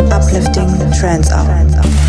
Uplifting trance hour.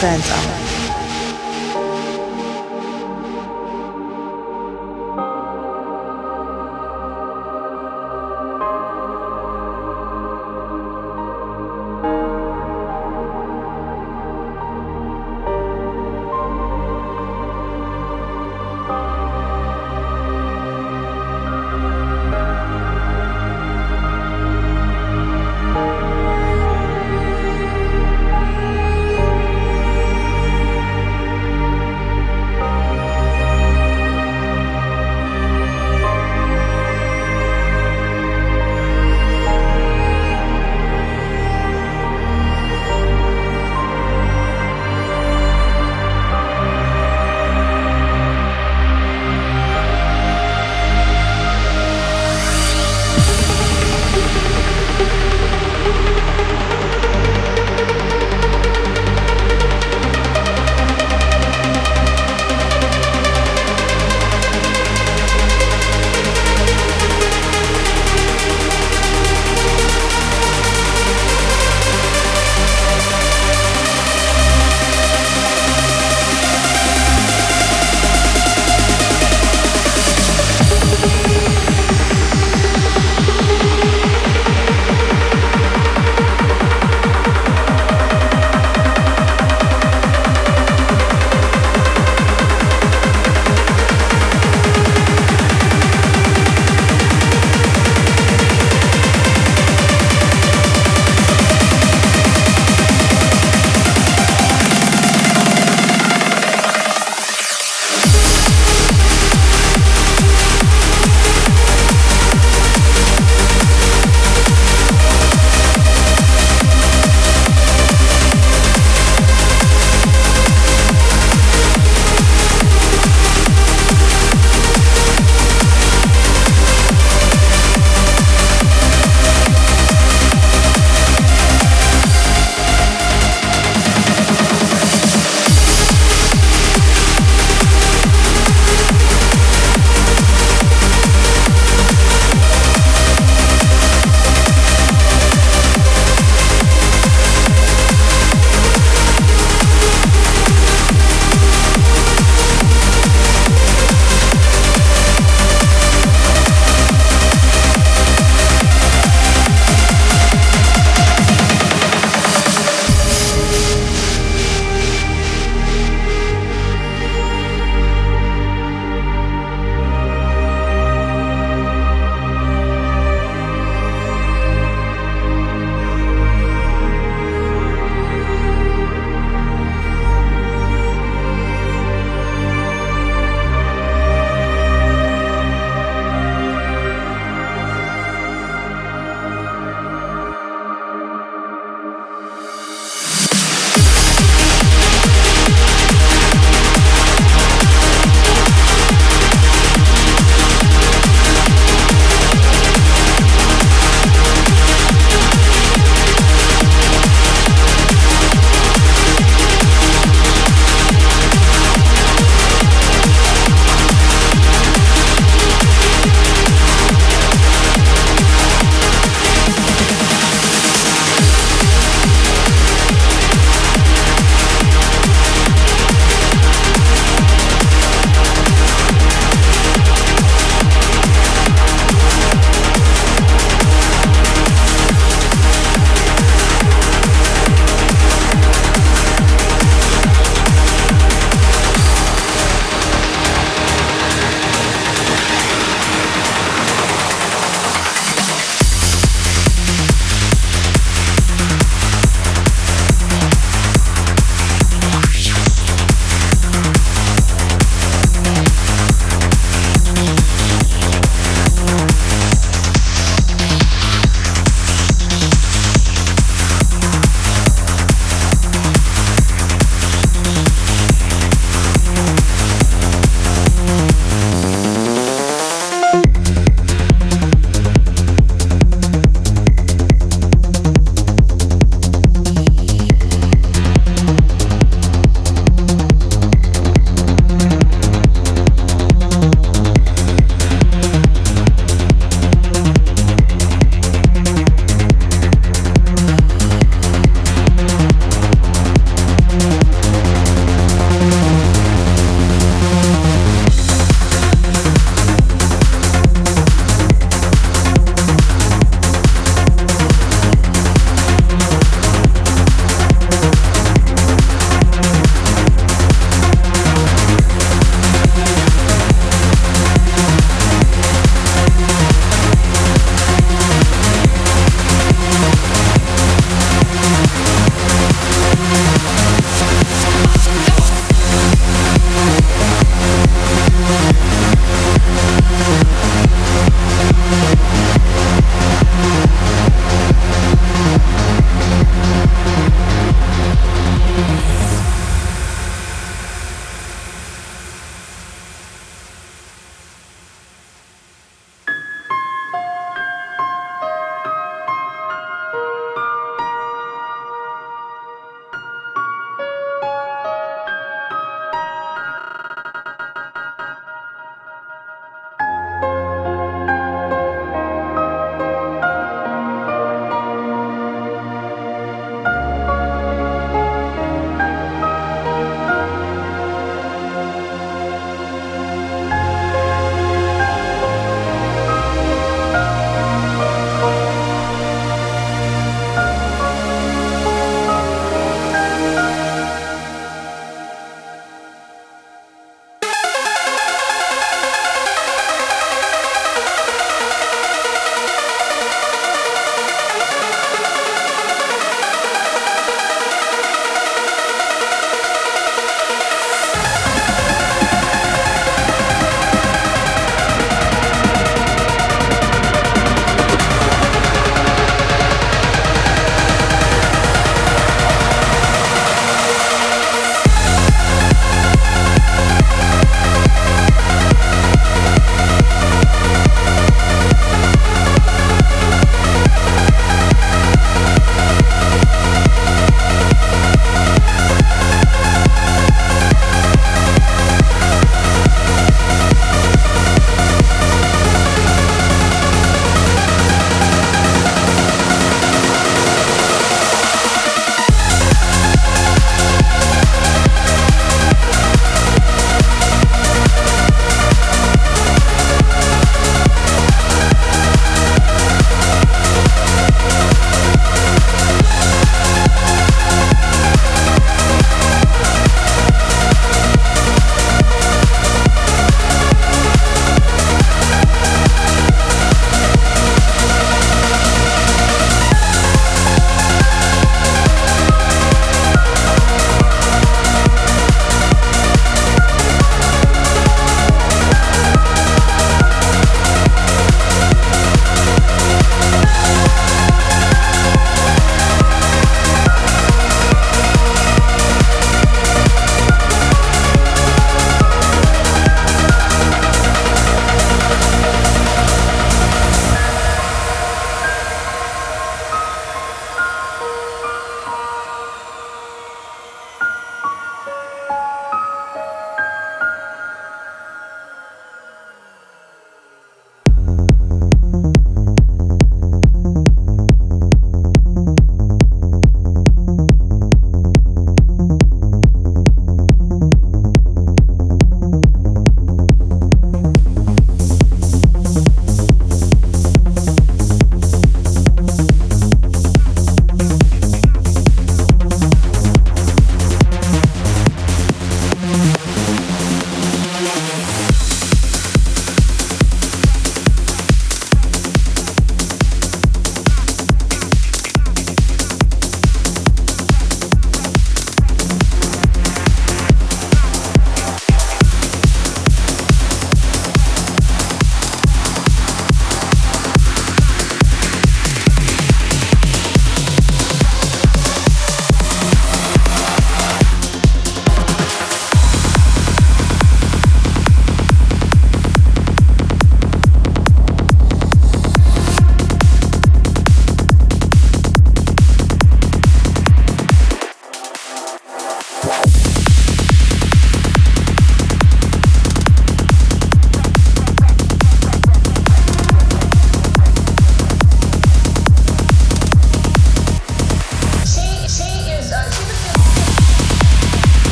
Uplifting Trance